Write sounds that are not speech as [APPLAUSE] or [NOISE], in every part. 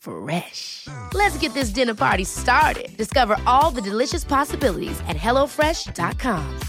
Fresh. Let's get this dinner party started. Discover all the delicious possibilities at hellofresh.com.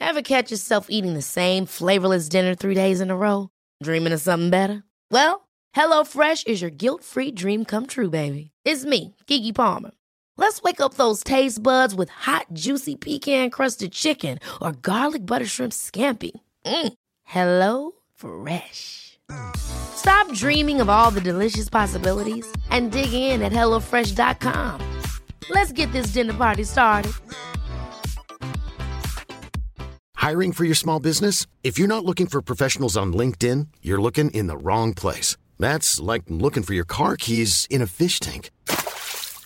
Ever catch yourself eating the same flavorless dinner three days in a row? Dreaming of something better? Well, HelloFresh is your guilt-free dream come true, baby. It's me, Keke Palmer. Let's wake up those taste buds with hot, juicy pecan-crusted chicken or garlic butter shrimp scampi. Mm. Hello Fresh. Stop dreaming of all the delicious possibilities and dig in at HelloFresh.com. Let's get this dinner party started. Hiring for your small business? If you're not looking for professionals on LinkedIn, you're looking in the wrong place. That's like looking for your car keys in a fish tank.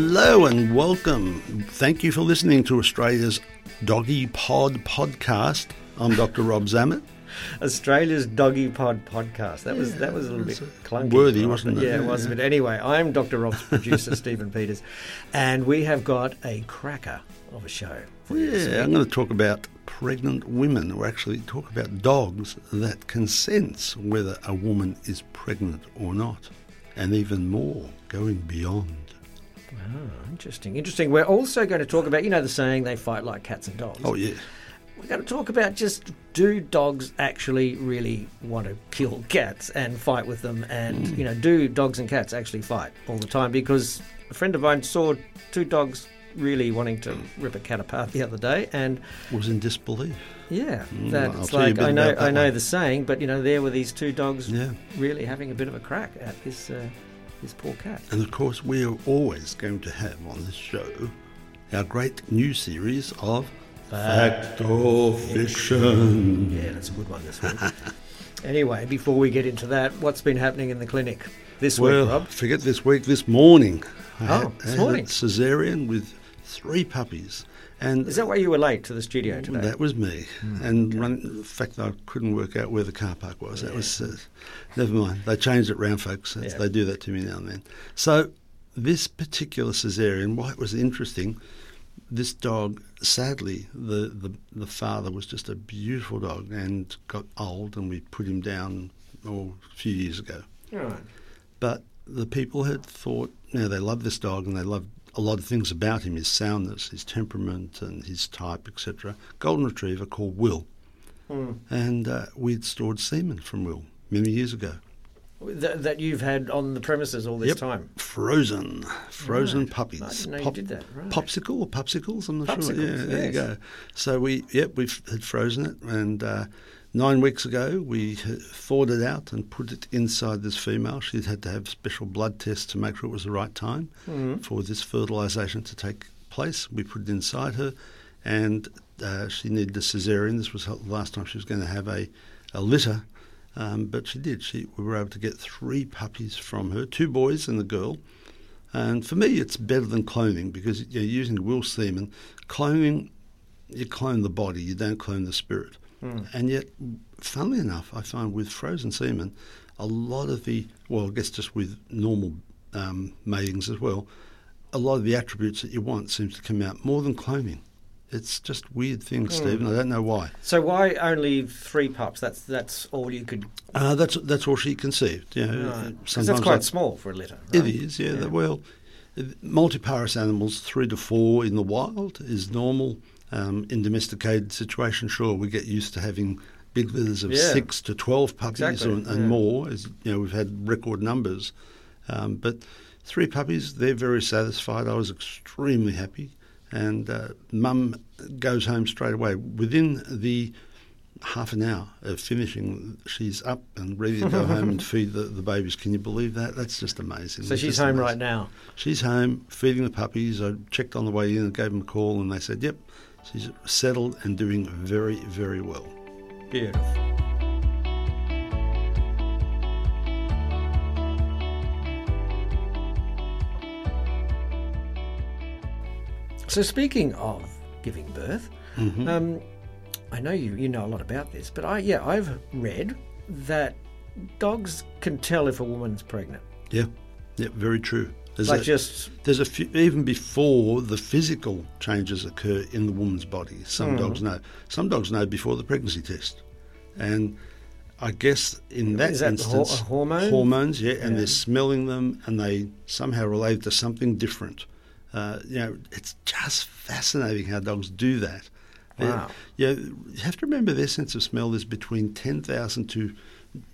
Hello and welcome. Thank you for listening to Australia's Doggy Pod podcast. I'm Dr. Rob Zammit. [LAUGHS] Australia's Doggy Pod podcast. That was that was a little bit clunky. worthy, right? wasn't it? Yeah, it was. But anyway, I'm Dr. Rob's producer, [LAUGHS] Stephen Peters, and we have got a cracker of a show. Yeah, I'm going to talk about pregnant women, or actually talk about dogs that can sense whether a woman is pregnant or not, and even more, going beyond. Oh, interesting, interesting. We're also going to talk about, you know, the saying they fight like cats and dogs. Oh yeah, We're going to talk about just do dogs actually really want to kill cats and fight with them, and Mm. you know, do dogs and cats actually fight all the time? Because a friend of mine saw two dogs really wanting to rip a cat apart the other day, and was in disbelief. yeah, Mm, that I'll it's tell you a like I know I know one. the saying, but you know, there were these two dogs Yeah. really having a bit of a crack at this uh, this poor cat. And of course, we are always going to have on this show our great new series of Fact or Fiction. Yeah, that's a good one this week. [LAUGHS] anyway, before we get into that, what's been happening in the clinic this Well, week, Rob? forget this week, this morning. I Oh, had, this I had morning. a cesarean with three puppies. And Is that why you were late to the studio today? That was me. and run, in fact, I couldn't work out where the car park was. That was, uh, never mind. They changed it round, folks. Yeah. They do that to me now and then. So, this particular cesarean, why it was interesting, this dog, sadly, the, the, the father was just a beautiful dog and got old, and we put him down oh, a few years ago. Right. But the people had thought, you know, they loved this dog and they loved a lot of things about him his soundness, his temperament, and his type, etc. Golden Retriever called Will. Hmm. And uh, we'd stored semen from Will many years ago. that, that you've had on the premises all this Yep. time. Frozen, frozen Right. puppies. I didn't know you did that, right. Popsicle or popsicles? I'm not sure. Yeah, Popsicles, there you go. So we, yep, we've had frozen it, and uh, nine weeks ago we thawed it out and put it inside this female. She'd had to have special blood tests to make sure it was the right time Mm-hmm. for this fertilisation to take place. We put it inside her, and uh, she needed a cesarean. This was the last time she was going to have a, a litter. Um, but she did. She, we were able to get three puppies from her, two boys and a girl. And for me, it's better than cloning because you're using will semen. Cloning, you clone the body, you don't clone the spirit. And yet, funnily enough, I find with frozen semen, a lot of the, well, I guess just with normal um, matings as well, a lot of the attributes that you want seems to come out more than cloning. It's just weird things, Stephen. I don't know why. So why only three pups? That's that's all you could. Uh, that's that's all she conceived. You know, Right. that's quite I- small for a litter. It right? is, yeah. the- Well, multiparous animals, three to four in the wild, is normal. Um, in domesticated situations, sure, we get used to having big litters of Yeah. six to twelve puppies Exactly, and, and yeah. more. As you know, we've had record numbers, um, but three puppies, they're very satisfied. I was extremely happy, and uh, Mum goes home straight away within the half an hour of finishing, she's up and ready to go [LAUGHS] home and feed the, the babies. Can you believe that? That's just amazing. So It's she's home amazing. right now. She's home feeding the puppies. I checked on the way in and gave them a call, and they said, "Yep, she's settled and doing very, very well." Beautiful. So speaking of giving birth, Mm-hmm. um, I know you you know a lot about this, but I yeah I've read that dogs can tell if a woman's pregnant. Yeah, yeah, very true. There's like a, just there's a few, even before the physical changes occur in the woman's body. Some Hmm. dogs know. Some dogs know before the pregnancy test, and I guess in that that instance, a hormone? hormones, yeah, and Yeah. they're smelling them, and they somehow relate to something different. Uh, you know, it's just fascinating how dogs do that. Wow. Yeah, you have to remember their sense of smell is between ten thousand to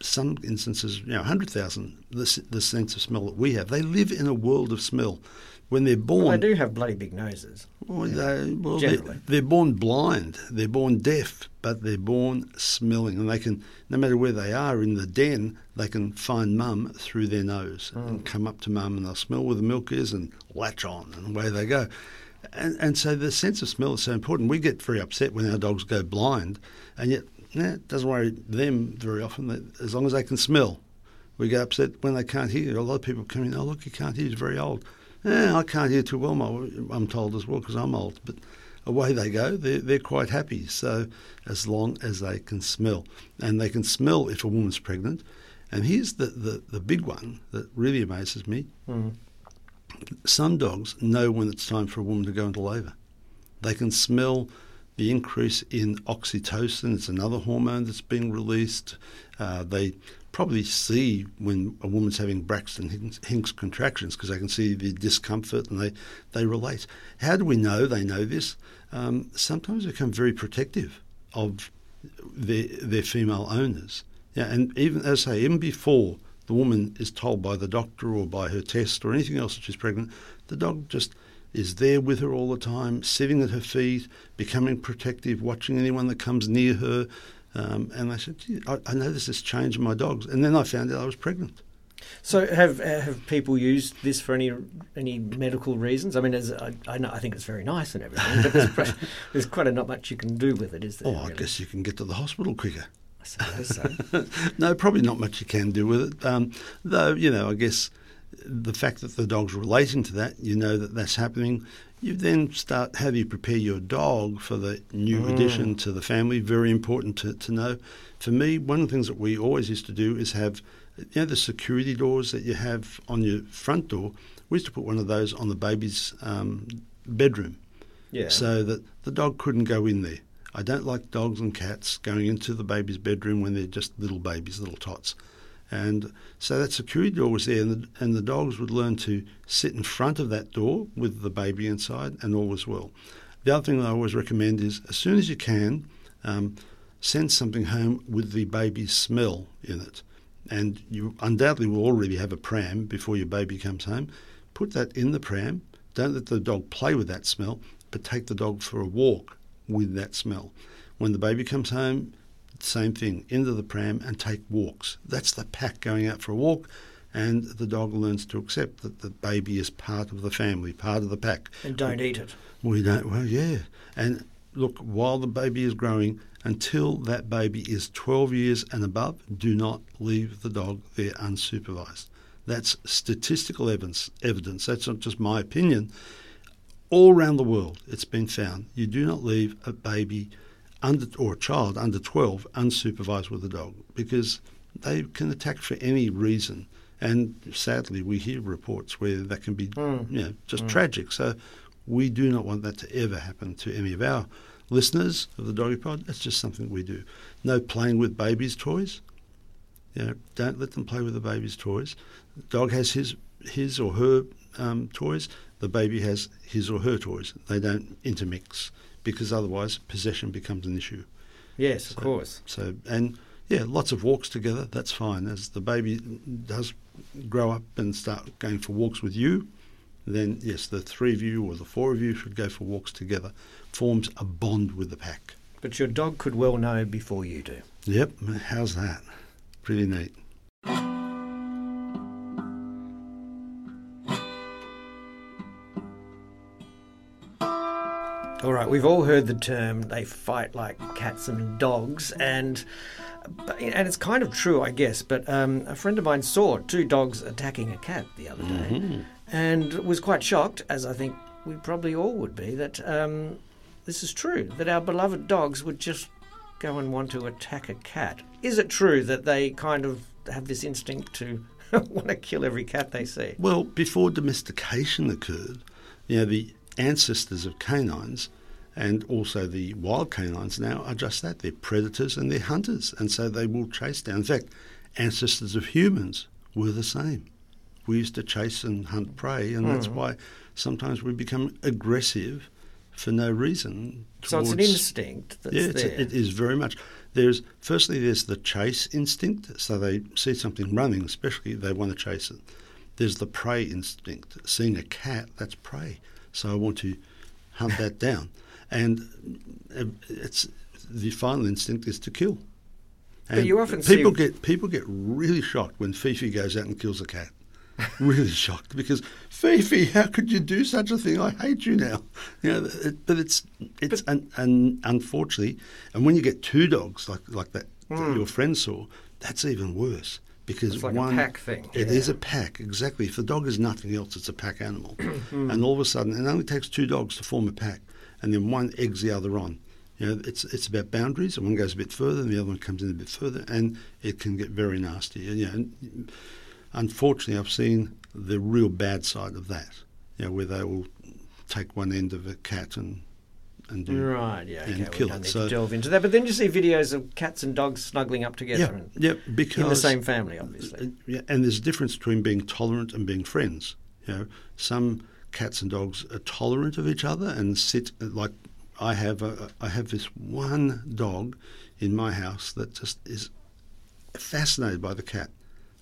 some instances, you know, hundred thousand. The, s- the sense of smell that we have. They live in a world of smell. When they're born, well, they do have bloody big noses. well, they, well, they're, they're born blind. They're born deaf, but they're born smelling, and they can, no matter where they are in the den, they can find mum through their nose Hmm. and come up to mum, and they'll smell where the milk is and latch on, and away they go. And, and so the sense of smell is so important. We get very upset when our dogs go blind, and yet nah, it doesn't worry them very often. As long as they can smell, we get upset when they can't hear. A lot of people come in, oh look, you can't hear. He's very old. Eh, I can't hear too well. My, I'm told as well because I'm old. But away they go. They're they're quite happy. So as long as they can smell, and they can smell if a woman's pregnant. And here's the the, the big one that really amazes me. Some dogs know when it's time for a woman to go into labour. They can smell the increase in oxytocin. It's another hormone that's being released. Uh, they probably see when a woman's having Braxton Hicks, contractions because they can see the discomfort and they, they relate. How do we know they know this? Um, sometimes they become very protective of their, their female owners. Yeah, and even as I say, even before the woman is told by the doctor or by her test or anything else that she's pregnant, the dog just is there with her all the time, sitting at her feet, becoming protective, watching anyone that comes near her. Um, and I said, I, I noticed this change in my dogs. And then I found out I was pregnant. So have have people used this for any any medical reasons? I mean, as I, I, know, I think it's very nice and everything, but there's, quite- [LAUGHS] there's quite a not much you can do with it, is there? Oh, I really? guess you can get to the hospital quicker. I suppose so. [LAUGHS] no, probably not much you can do with it. Um, though, you know, I guess the fact that the dog's relating to that, you know that that's happening. You then start, how do you prepare your dog for the new addition to the family? Very important to, to know. For me, one of the things that we always used to do is have, you know, the security doors that you have on your front door. We used to put one of those on the baby's um, bedroom Yeah. so that the dog couldn't go in there. I don't like dogs and cats going into the baby's bedroom when they're just little babies, little tots. And so that security door was there, and the, and the dogs would learn to sit in front of that door with the baby inside, and all was well. The other thing I always recommend is as soon as you can, um, send something home with the baby's smell in it. and you undoubtedly will already have a pram before your baby comes home, put that in the pram. Don't let the dog play with that smell, but take the dog for a walk with that smell. When the baby comes home, same thing, into the pram and take walks. That's the pack going out for a walk, and the dog learns to accept that the baby is part of the family, part of the pack. And don't eat it. We don't, well, yeah. And look, while the baby is growing, until that baby is 12 years and above, do not leave the dog there unsupervised. That's statistical evidence. Evidence. That's not just my opinion. All around the world, it's been found you do not leave a baby under or a child under 12 unsupervised with a dog because they can attack for any reason. And sadly, we hear reports where that can be, Mm. you know, just tragic. So we do not want that to ever happen to any of our listeners of the Doggy Pod. That's just something we do. No playing with babies' toys. You know, don't let them play with the baby's toys. The dog has his his or her um, toys. The baby has his or her toys. They don't intermix because otherwise possession becomes an issue. Yes, of course. So and yeah, lots of walks together. That's fine. As the baby does grow up and start going for walks with you, then yes, the three of you or the four of you should go for walks together. Forms a bond with the pack. But your dog could well know before you do. Yep. How's that? Pretty neat. All right, we've all heard the term they fight like cats and dogs, and and it's kind of true, I guess. But um, a friend of mine saw two dogs attacking a cat the other day, and was quite shocked, as I think we probably all would be, that um, this is true. That our beloved dogs would just go and want to attack a cat. Is it true that they kind of have this instinct to [LAUGHS] want to kill every cat they see? Well, before domestication occurred, you know, the ancestors of canines and also the wild canines now are just that. They're predators and they're hunters, and so they will chase down. In fact, ancestors of humans were the same. We used to chase and hunt prey, and that's hmm. why sometimes we become aggressive for no reason. So it's an instinct that's yeah, there. it is very much. There's firstly there's the chase instinct, so they see something running, especially they want to chase it. There's the prey instinct. Seeing a cat, that's prey, so I want to hunt that [LAUGHS] down. And uh, it's the final instinct is to kill. But And you often people see- get people get really shocked when Fifi goes out and kills a cat. [LAUGHS] really shocked because Fifi, how could you do such a thing? I hate you now. You know, it, but it's it's un, un, unfortunately, and when you get two dogs like like that, that your friend saw, that's even worse because. It's like a one pack thing, It yeah. is a pack exactly. If the dog is nothing else, it's a pack animal, [CLEARS THROAT] mm-hmm. and all of a sudden, it only takes two dogs to form a pack, and then one eggs the other on. You know, it's it's about boundaries, and one goes a bit further, and the other one comes in a bit further, and it can get very nasty. And, you know, and unfortunately, I've seen the real bad side of that. You know, where they will take one end of a cat and and do Right, yeah, and okay. kill we don't it. need So- to delve into that. But then you see videos of cats and dogs snuggling up together yeah, and yeah, because in the same family, obviously. Uh, Yeah, and there's a difference between being tolerant and being friends. You know, some cats and dogs are tolerant of each other and sit like I have. A, I have this one dog in my house that just is fascinated by the cat.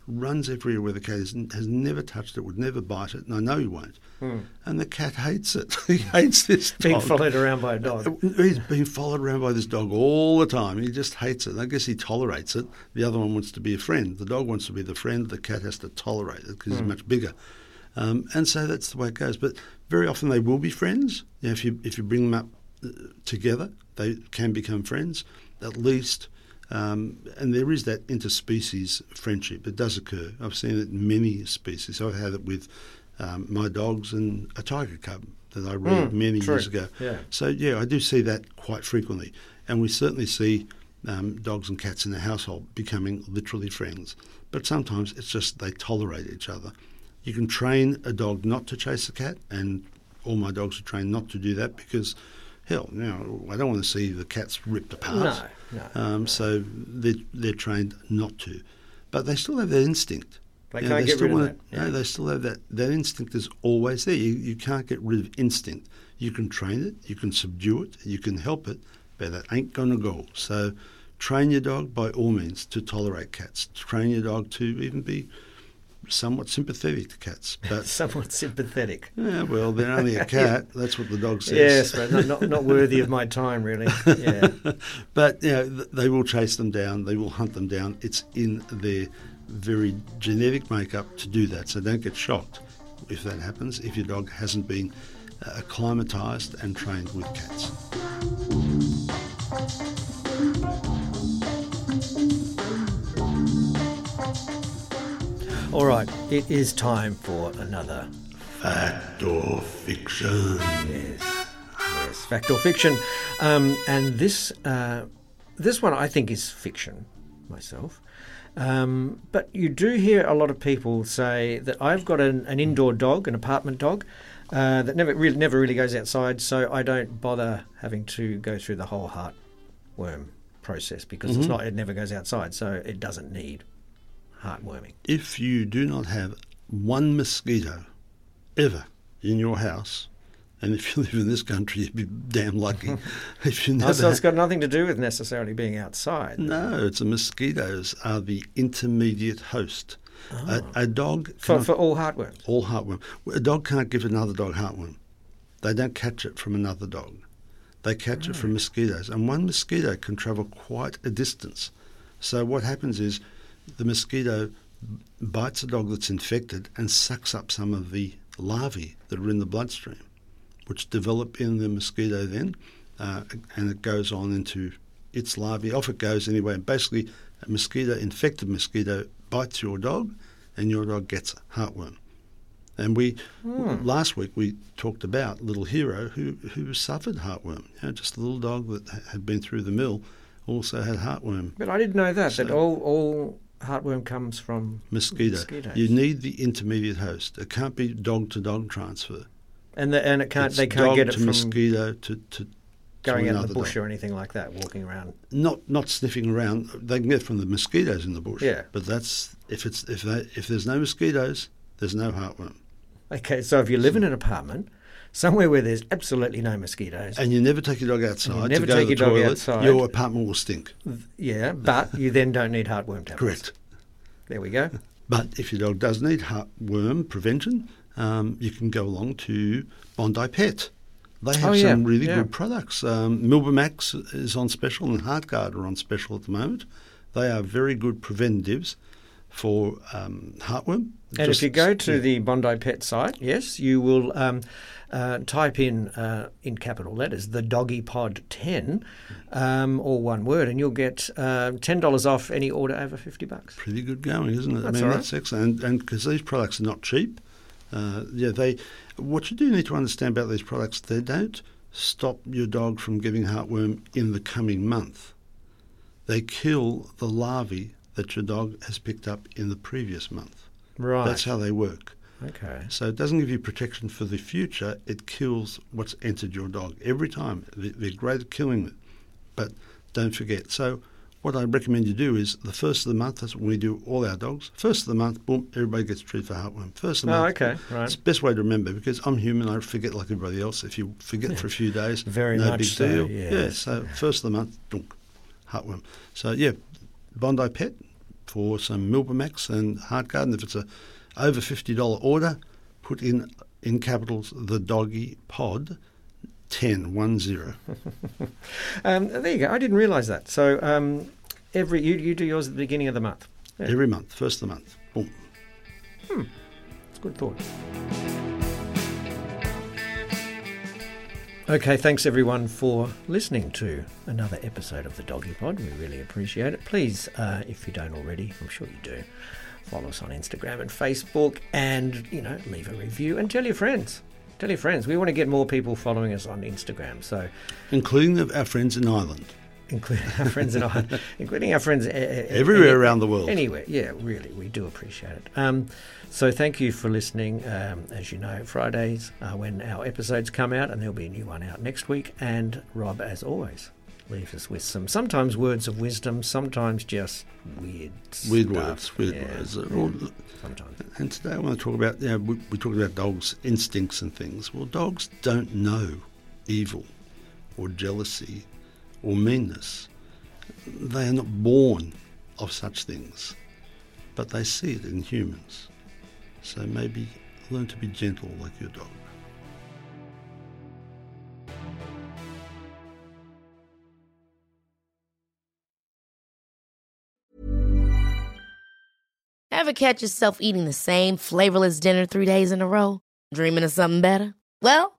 Runs everywhere where the cat is, has never touched it, would never bite it, and I know he won't. And the cat hates it. [LAUGHS] he hates this Being dog. followed around by a dog. He's been followed around by this dog all the time. He just hates it. I guess he tolerates it. The other one wants to be a friend. The dog wants to be the friend. The cat has to tolerate it because he's much bigger. Um, and so that's the way it goes. But very often they will be friends. You know, if you if you bring them up uh, together, they can become friends. At least, um, and there is that interspecies friendship. It does occur. I've seen it in many species. I've had it with um, my dogs and a tiger cub that I reared many true. years ago. Yeah. So yeah, I do see that quite frequently, and we certainly see um, dogs and cats in the household becoming literally friends. But sometimes it's just they tolerate each other. You can train a dog not to chase a cat, and all my dogs are trained not to do that because, hell, you know, I don't want to see the cats ripped apart. No, no, Um, so they're, they're trained not to, but they still have that instinct. They You know, can't get rid of that, yeah. No, they still have that. That instinct is always there. You, you can't get rid of instinct. You can train it, you can subdue it, you can help it, but it ain't going to go. So train your dog by all means to tolerate cats. Train your dog to even be somewhat sympathetic to cats. But [LAUGHS] Somewhat sympathetic. yeah, well, they're only a [LAUGHS] cat. That's what the dog says. Yes, but not, not, not worthy of my time, really. Yeah. [LAUGHS] but you know, they will chase them down. They will hunt them down. It's in their very genetic makeup to do that. So don't get shocked if that happens. If your dog hasn't been uh, acclimatized and trained with cats. All right, it is time for another Fact or fiction? Yes, yes, fact or fiction, um, and this uh, this one I think is fiction myself. Um, but you do hear a lot of people say that I've got an, an indoor dog, an apartment dog, uh, that never really never really goes outside, so I don't bother having to go through the whole heartworm process because it's not it never goes outside, so it doesn't need heartworming. If you do not have one mosquito ever in your house, and if you [LAUGHS] live in this country, you'd be damn lucky. [LAUGHS] if you Oh, so it's got nothing to do with necessarily being outside. no, it's the mosquitoes are the intermediate host. A, oh. a dog Oh. For, for all heartworms. all heartworm. A dog can't give another dog heartworm. They don't catch it from another dog. They catch it from oh. mosquitoes, and one mosquito can travel quite a distance. So what happens is the mosquito bites a dog that's infected and sucks up some of the larvae that are in the bloodstream, which develop in the mosquito then, uh, and it goes on into its larvae. Off it goes anyway. And basically, a mosquito, infected mosquito, bites your dog, and your dog gets heartworm. And we last week we talked about little hero who who suffered heartworm. You know, just a little dog that had been through the mill also had heartworm. But I didn't know that, that So- all, all heartworm comes from Mosquito. Mosquitoes. You need the intermediate host. It can't be dog to dog transfer. and the, and it can't It's they can't get it to from mosquito to, to going out in the bush dog. or anything like that, walking around. Not not sniffing around. They can get it from the mosquitoes in the bush. Yeah. But that's if it's if they, if there's no mosquitoes, there's no heartworm. Okay, so if you live in an apartment somewhere where there's absolutely no mosquitoes, And you never take your dog outside never to take to your dog outside. Your apartment will stink. yeah, but you then don't need heartworm tablets. Correct. There we go. [LAUGHS] But if your dog does need heartworm prevention, um, you can go along to Bondi Pet. They have Oh, yeah, some really yeah. good products. Um, Milbemax is on special and Heartgard are on special at the moment. They are very good preventatives for um, heartworm. And Just- if you go to yeah. the Bondi Pet site, yes, you will um, uh, type in uh, in capital letters the Doggy Pod ten, um, all one word, and you'll get uh, ten dollars off any order over fifty bucks. pretty good going, isn't it? That's I mean, right. that's excellent. And because these products are not cheap, uh, yeah, they. What you do need to understand about these products, they don't stop your dog from getting heartworm in the coming month. They kill the larvae that your dog has picked up in the previous month. Right. That's how they work. okay. So it doesn't give you protection for the future. It kills what's entered your dog every time. They- They're great at killing it, but don't forget. So what I recommend you do is the first of the month. That's when we do all our dogs. First of the month, boom, everybody gets treated for heartworm. First of the Oh, month. okay, right. It's the best way to remember because I'm human. I forget like everybody else. If you forget for a few days, [LAUGHS] Very no much big so, deal. yes. Yeah. So first of the month, dunk, heartworm. So yeah, Bondi Pet for some Milbemax and Heartgard. And if it's a over fifty dollar order, put in in capitals the doggy pod. 10, one zero. [LAUGHS] Um, there you go. I didn't realise that. So um, every you you do yours at the beginning of the month. Yeah. Every month, first of the month. Boom. Hmm. It's good thought. Okay, thanks everyone for listening to another episode of the Doggy Pod. We really appreciate it. Please, uh, if you don't already, I'm sure you do, follow us on Instagram and Facebook, and you know, leave a review and tell your friends. Tell your friends. We want to get more people following us on Instagram. So, Including the, our friends in Ireland. Including our friends in Ireland, including our friends uh, uh, Everywhere any- around the world. Anywhere, yeah, really, we do appreciate it. Um, so thank you for listening. Um, as you know, Fridays are when our episodes come out, and there'll be a new one out next week. And Rob, as always, leaves us with some sometimes words of wisdom, sometimes just weird, Weird stuff. words. Weird Yeah, words. Yeah, sometimes. And today I want to talk about, you know, we, we talked about dogs' instincts and things. Well, dogs don't know evil or jealousy or meanness. they are not born of such things, but they see it in humans. So maybe learn to be gentle like your dog. Ever catch yourself eating the same flavorless dinner three days in a row? Dreaming of something better? Well,